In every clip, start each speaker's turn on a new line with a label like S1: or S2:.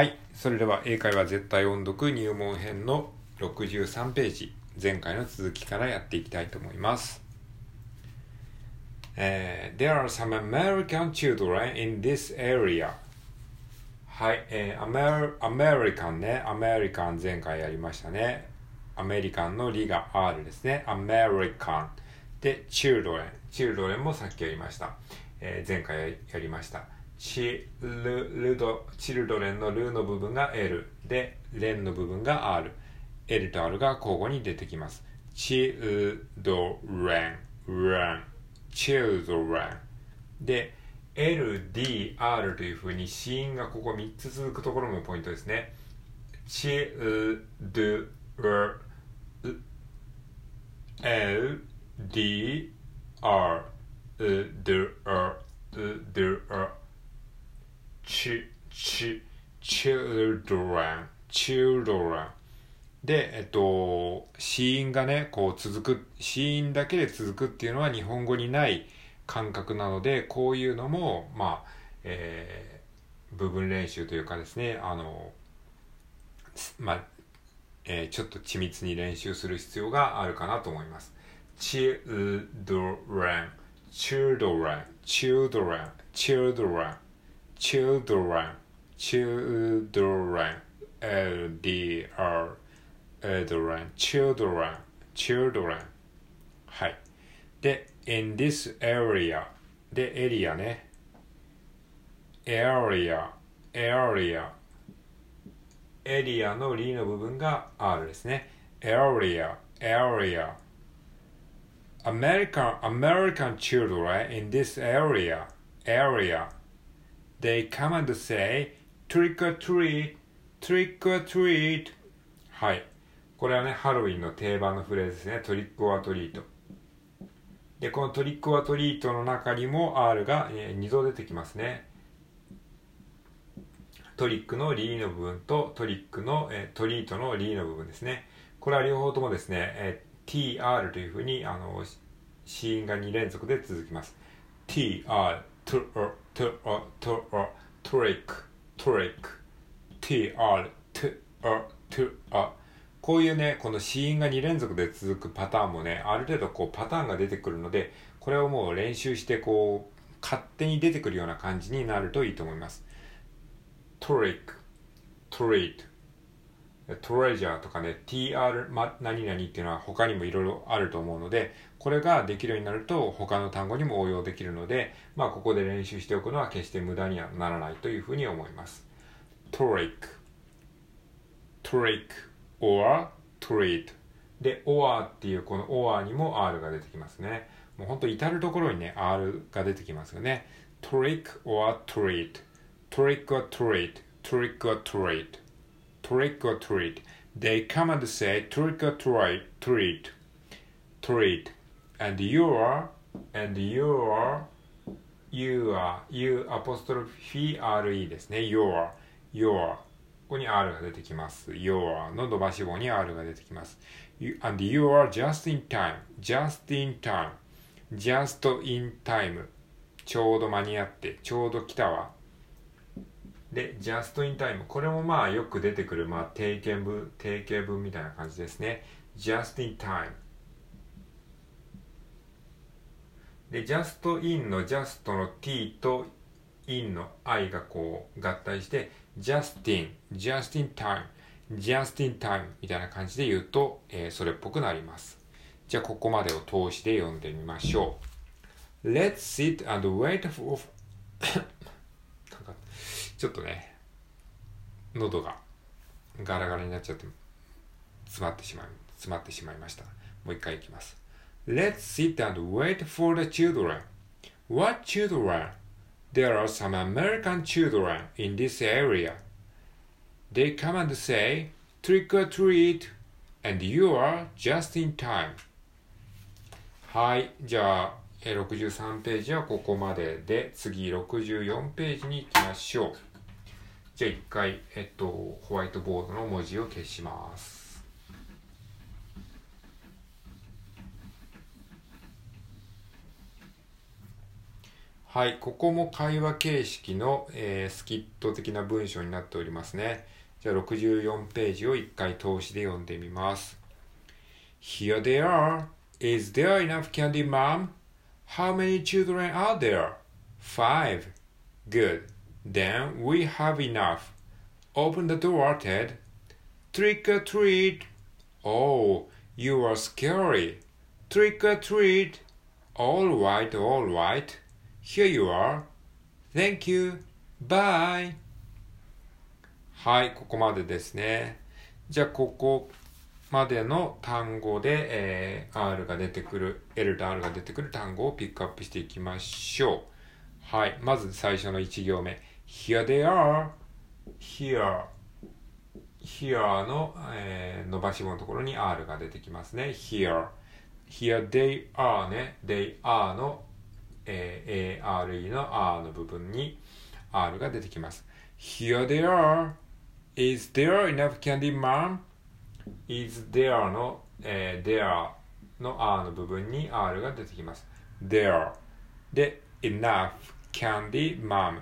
S1: はい。それでは英会話絶対音読入門編の63ページ、前回の続きからやっていきたいと思います。えー There are some American children in this area. はい、えー、アメリアメリカンね、アメリカン前回やりましたね。アメリカンのリが R ですね。アメリカン。で、children。children もさっきやりました。えー前回やりました。チルルド、チルドレンのルの部分が L で、レンの部分が R。L と R が交互に出てきます。チルドレン、レン、チルドレン。で、L、D、R というふうに子音がここ3つ続くところもポイントですね。チルドレ L, D, R, U, D, R, U, D, R, Ch, Ch, children, children. で、えっと、子音がね、こう続く、子音だけで続くっていうのは日本語にない感覚なので、こういうのも、まあ、えー部分練習というかですね、あの、まあ、えーちょっと緻密に練習する必要があるかなと思います。children, children, children, children, children, children, LDR, children, children, children. はい。で、in this area で、エリアね。area, area, エリアのリの部分が R ですね。area, area. American, American children in this area, area. They come and say, trick or treat, trick or treat. はい。これはね、ハロウィンの定番のフレーズですね。トリックオアトリート。で、この trick or treat の中にも R が、え2度出てきますね。 trick のリーの部分と trick の、えー treat のリーの部分ですね。これは両方ともですね、えー TR というふうにあの子音が2連続で続きます。TR、トゥ、トゥア、トゥア、 trick、trick、TR、トゥア、トア。こういうね、この子音が2連続で続くパターンもね、ある程度こうパターンが出てくるので、これをもう練習してこう、勝手に出てくるような感じになるといいと思います。トリック、トリート、トレジャーとかね、tr 何々っていうのは他にもいろいろあると思うので、これができるようになると他の単語にも応用できるので、まあここで練習しておくのは決して無駄にはならないというふうに思います。トリック、トリック、or treat で、or っていうこの or にも r が出てきますね。もうほんと至るところにね、r が出てきますよね。trick or treat, trick or treat, trick or treat. Trick or treat. They come and say trick or treat, treat, treat. And you are, and you are, you are, you apostrophe re ですね。you are, you are. ここに R が出てきます。you are の伸ばし棒に R が出てきます。You, and you are just in time, just in time, just in time. ちょうど間に合って、ちょうど来たわ。で、just in time。これもまあよく出てくる、まあ定型文、定型文みたいな感じですね。just in time。で、just in の just の t と in の i がこう合体して、just in, just in time, just in time みたいな感じで言うと、えーそれっぽくなります。じゃあここまでを通して読んでみましょう。Let's sit and wait for ちょっとね、喉がガラガラになっちゃって詰まってしまい、詰まってしまいました。もう一回いきます。Let's sit and wait for the children. What children? There are some American children in this area. They come and say, trick or treat, and you are just in time. はい。じゃあ、63ページはここまでで、次64ページに行きましょう。じゃあ一回、えっと、ホワイトボードの文字を消します。はい、ここも会話形式の、えー、スキット的な文章になっておりますね。じゃあ64ページを一回通しで読んでみます。Here they are. Is there enough candy, mom? How many children are there? Five. Good. Then we have enough. Open the door, Ted. Trick or treat. Oh, you are scary. Trick or treat. All right, all right. Here you are. Thank you. Bye. はい、ここまでですね。じゃあ、ここまでの単語で、えー、R が出てくる、L と R が出てくる単語をピックアップしていきましょう。はい、まず最初の1行目。Here they are. Here. Here の、えー、伸ばし棒のところに R が出てきますね。Here. Here they are ね。They are のえー、ARE の R の部分に R が出てきます。Here they are. Is there enough candy, mom? Is there の、えー、there の R の部分に R が出てきます。There で enough candy, mom.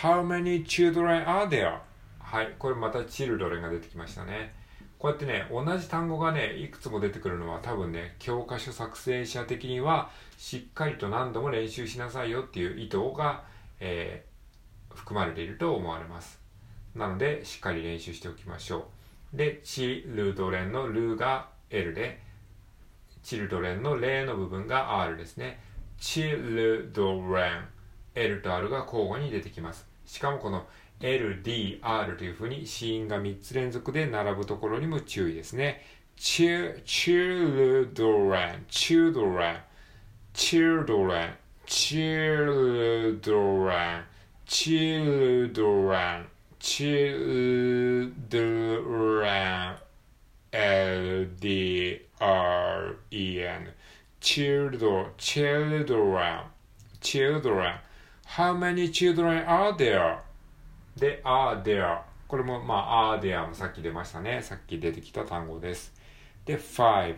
S1: How many children are there? はい、これまた children が出てきましたね。こうやってね、同じ単語がね、いくつも出てくるのは多分ね、教科書作成者的にはしっかりと何度も練習しなさいよっていう意図が、えー、含まれていると思われます。なので、しっかり練習しておきましょう。で、チルドレンのルーが L で、チルドレンのレの部分が R ですね。チルドレン、L と R が交互に出てきます。しかもこの L、D、R というふうに子音が3つ連続で並ぶところにも注意ですね。children, children, children, children, children, children, L, D, R, E, N, children, children, children. How many children are there? で、are there? これも、まあ、are there もさっき出ましたね。さっき出てきた単語です。で、five。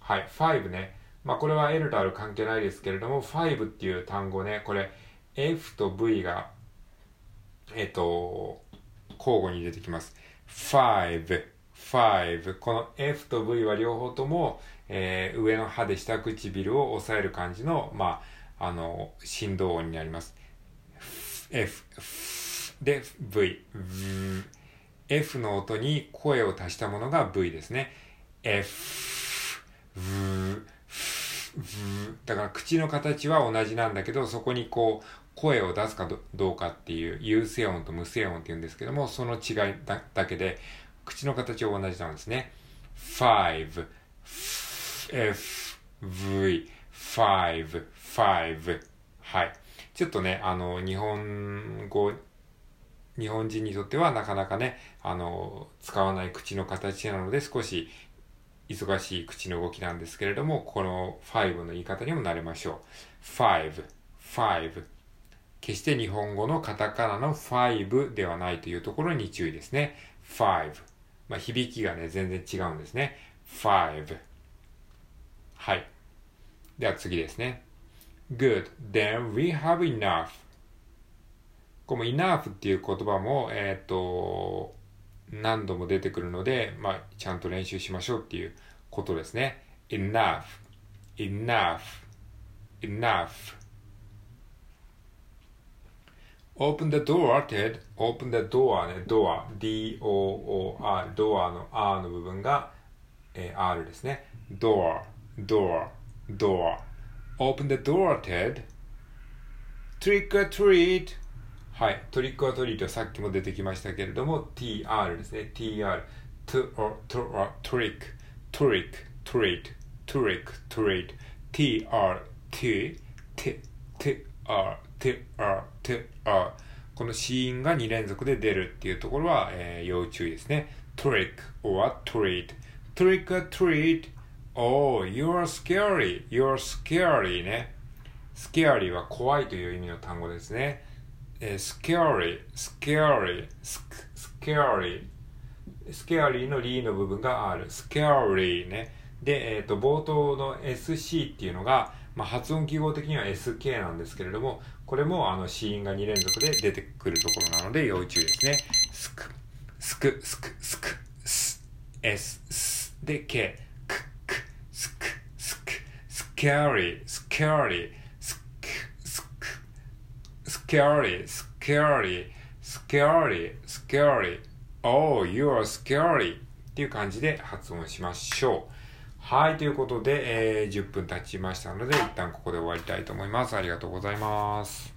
S1: はい、five ね。まあ、これは L と R 関係ないですけれども、five っていう単語ね、これ、F と V が、えっ、と、交互に出てきます。five, five。この F と V は両方とも、えー、上の歯で下唇を押さえる感じの、まあ、あの、振動音になります。F, F で、V。F の音に声を足したものが V ですね。F、V、V。だから口の形は同じなんだけど、そこにこう、声を出すかどうかっていう、有声音と無声音って言うんですけども、その違いだだけで、口の形は同じなんですね。five, f, v, five, five. はい。ちょっとね、あの、日本語日本人にとってはなかなかね、あの、使わない口の形なので少し忙しい口の動きなんですけれども、この5の言い方にも慣れましょう。5、5。決して日本語のカタカナの5ではないというところに注意ですね。5。まあ、響きがね、全然違うんですね。5。はい。では次ですね。Good. Then we have enough. この enough っていう言葉も、えっ、ー、と、何度も出てくるので、まあ、ちゃんと練習しましょうっていうことですね。enough, enough, enough. open the door, Ted. open the door ね、door, d-o-o-r, door の r の部分が、えー、r ですね。door, door, door. Open the door, Ted. trick or treat. はい。トリックアトリートさっきも出てきましたけれども、tr ですね。tr。to or, to or, trick, trick, treat, trick, treat, tr, t, t, t, r, t, r, t, r この子音が2連続で出るっていうところは、えー、要注意ですね。trick or treat, trick or treat, oh, you're scary, you're scary ね。scary は怖いという意味の単語ですね。えー、scary, scary, scary, scary のリーの部分がある。scary ね。で、えっ、ー、と、冒頭の SC っていうのが、まあ、発音記号的には SK なんですけれども、これもあの子音が2連続で出てくるところなので要注意ですね。スク、スク、スク、スク、ス、S、スで K、スク、スク、スキャリー、スキャリー、スク、スク、スキャリー、スキャリー、スキャリー、スキャリー、Oh, you are scary! っていう感じで発音しましょう。はい、ということで、えー、10分経ちましたので、一旦ここで終わりたいと思います。ありがとうございます。